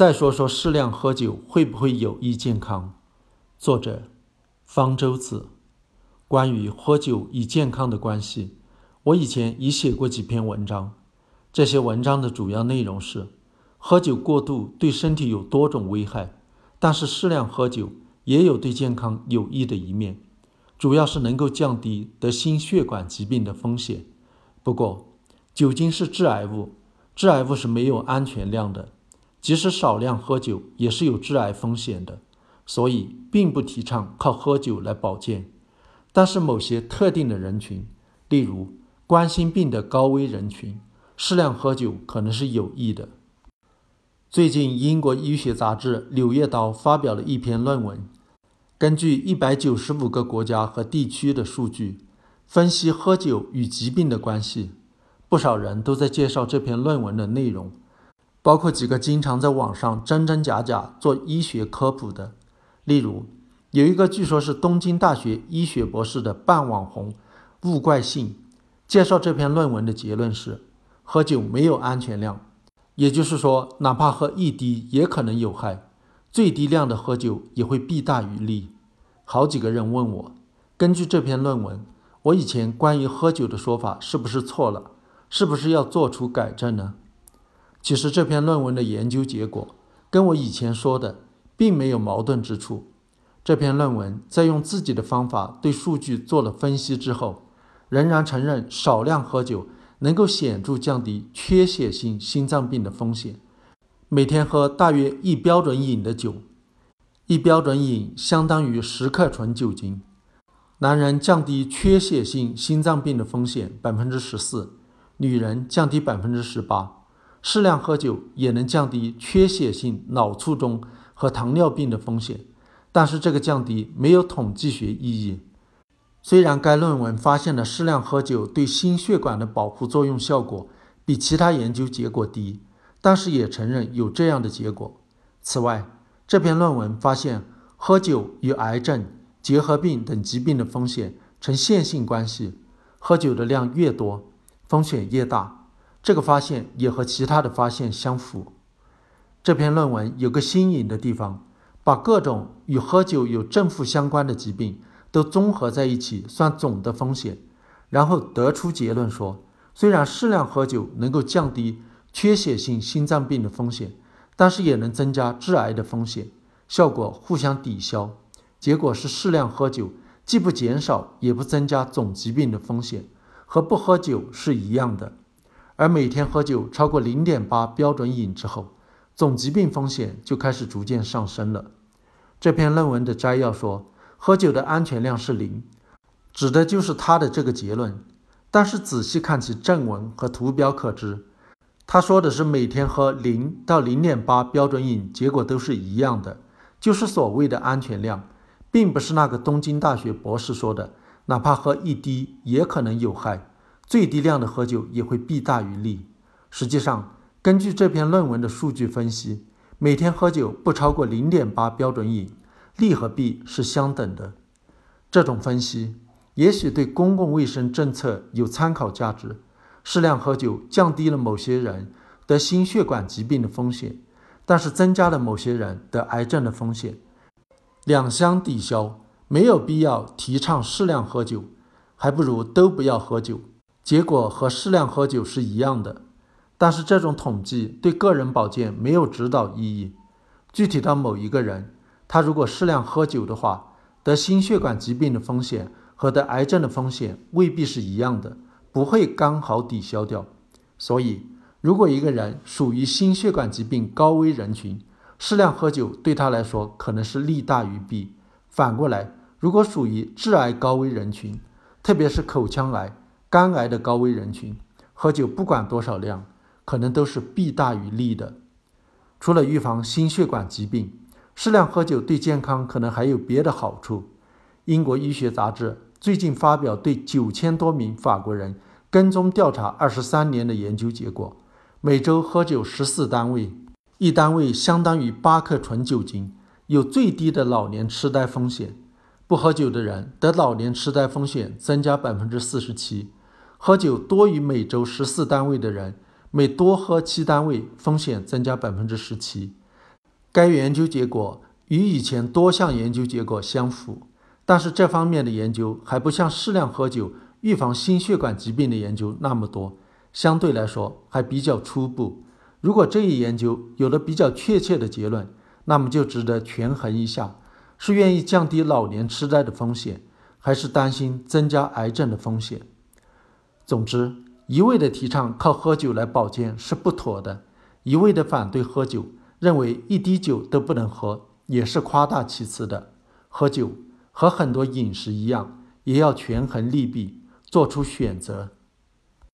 再说说适量喝酒会不会有益健康？作者：方舟子。关于喝酒与健康的关系，我以前已写过几篇文章。这些文章的主要内容是：喝酒过度对身体有多种危害，但是适量喝酒也有对健康有益的一面，主要是能够降低得心血管疾病的风险。不过，酒精是致癌物，致癌物是没有安全量的，即使少量喝酒也是有致癌风险的，所以并不提倡靠喝酒来保健。但是某些特定的人群，例如冠心病的高危人群，适量喝酒可能是有益的。最近，英国医学杂志《柳叶刀》发表了一篇论文，根据一百九十五个国家和地区的数据，分析喝酒与疾病的关系。不少人都在介绍这篇论文的内容，包括几个经常在网上真真假假做医学科普的，例如。有一个据说是东京大学医学博士的半网红物怪信介绍这篇论文的结论是：喝酒没有安全量，也就是说，哪怕喝一滴也可能有害，最低量的喝酒也会弊大于利。好几个人问我，根据这篇论文，我以前关于喝酒的说法是不是错了？是不是要做出改正呢？其实这篇论文的研究结果跟我以前说的并没有矛盾之处。这篇论文在用自己的方法对数据做了分析之后，仍然承认少量喝酒能够显著降低缺血性心脏病的风险。每天喝大约一标准饮的酒，一标准饮相当于十克纯酒精，男人降低缺血性心脏病的风险百分之十四，女人降低百分之十八。适量喝酒也能降低缺血性脑卒中和糖尿病的风险。但是这个降低没有统计学意义。虽然该论文发现了适量喝酒对心血管的保护作用效果比其他研究结果低，但是也承认有这样的结果。此外，这篇论文发现喝酒与癌症、结核病等疾病的风险呈线性关系，喝酒的量越多，风险越大。这个发现也和其他的发现相符。这篇论文有个新颖的地方。把各种与喝酒有正负相关的疾病都综合在一起算总的风险，然后得出结论说，虽然适量喝酒能够降低缺血性心脏病的风险，但是也能增加致癌的风险，效果互相抵消。结果是适量喝酒既不减少也不增加总疾病的风险，和不喝酒是一样的。而每天喝酒超过零点八标准饮之后，总疾病风险就开始逐渐上升了。这篇论文的摘要说，喝酒的安全量是零，指的就是他的这个结论。但是仔细看其正文和图表可知，他说的是每天喝零到零点八标准饮，结果都是一样的，就是所谓的安全量，并不是那个东京大学博士说的，哪怕喝一滴也可能有害，最低量的喝酒也会弊大于利。实际上，根据这篇论文的数据分析。每天喝酒不超过零点八标准饮，利和弊是相等的。这种分析也许对公共卫生政策有参考价值。适量喝酒降低了某些人得心血管疾病的风险，但是增加了某些人得癌症的风险。两相抵消，没有必要提倡适量喝酒，还不如都不要喝酒。结果和适量喝酒是一样的。但是这种统计对个人保健没有指导意义。具体到某一个人，他如果适量喝酒的话，得心血管疾病的风险和得癌症的风险未必是一样的，不会刚好抵消掉。所以，如果一个人属于心血管疾病高危人群，适量喝酒对他来说可能是利大于弊。反过来，如果属于致癌高危人群，特别是口腔癌、肝癌的高危人群，喝酒不管多少量。可能都是弊大于利的。除了预防心血管疾病，适量喝酒对健康可能还有别的好处。英国医学杂志最近发表对九千多名法国人跟踪调查二十三年的研究结果：每周喝酒十四单位，一单位相当于八克纯酒精，有最低的老年痴呆风险。不喝酒的人得老年痴呆风险增加百分之四十七，喝酒多于每周十四单位的人。每多喝七单位，风险增加百分之十七。该研究结果与以前多项研究结果相符，但是这方面的研究还不像适量喝酒预防心血管疾病的研究那么多，相对来说还比较初步。如果这一研究有了比较确切的结论，那么就值得权衡一下，是愿意降低老年痴呆的风险，还是担心增加癌症的风险。总之，一味的提倡靠喝酒来保健是不妥的，一味的反对喝酒。认为一滴酒都不能喝，也是夸大其词的。喝酒和很多饮食一样，也要权衡利弊，做出选择。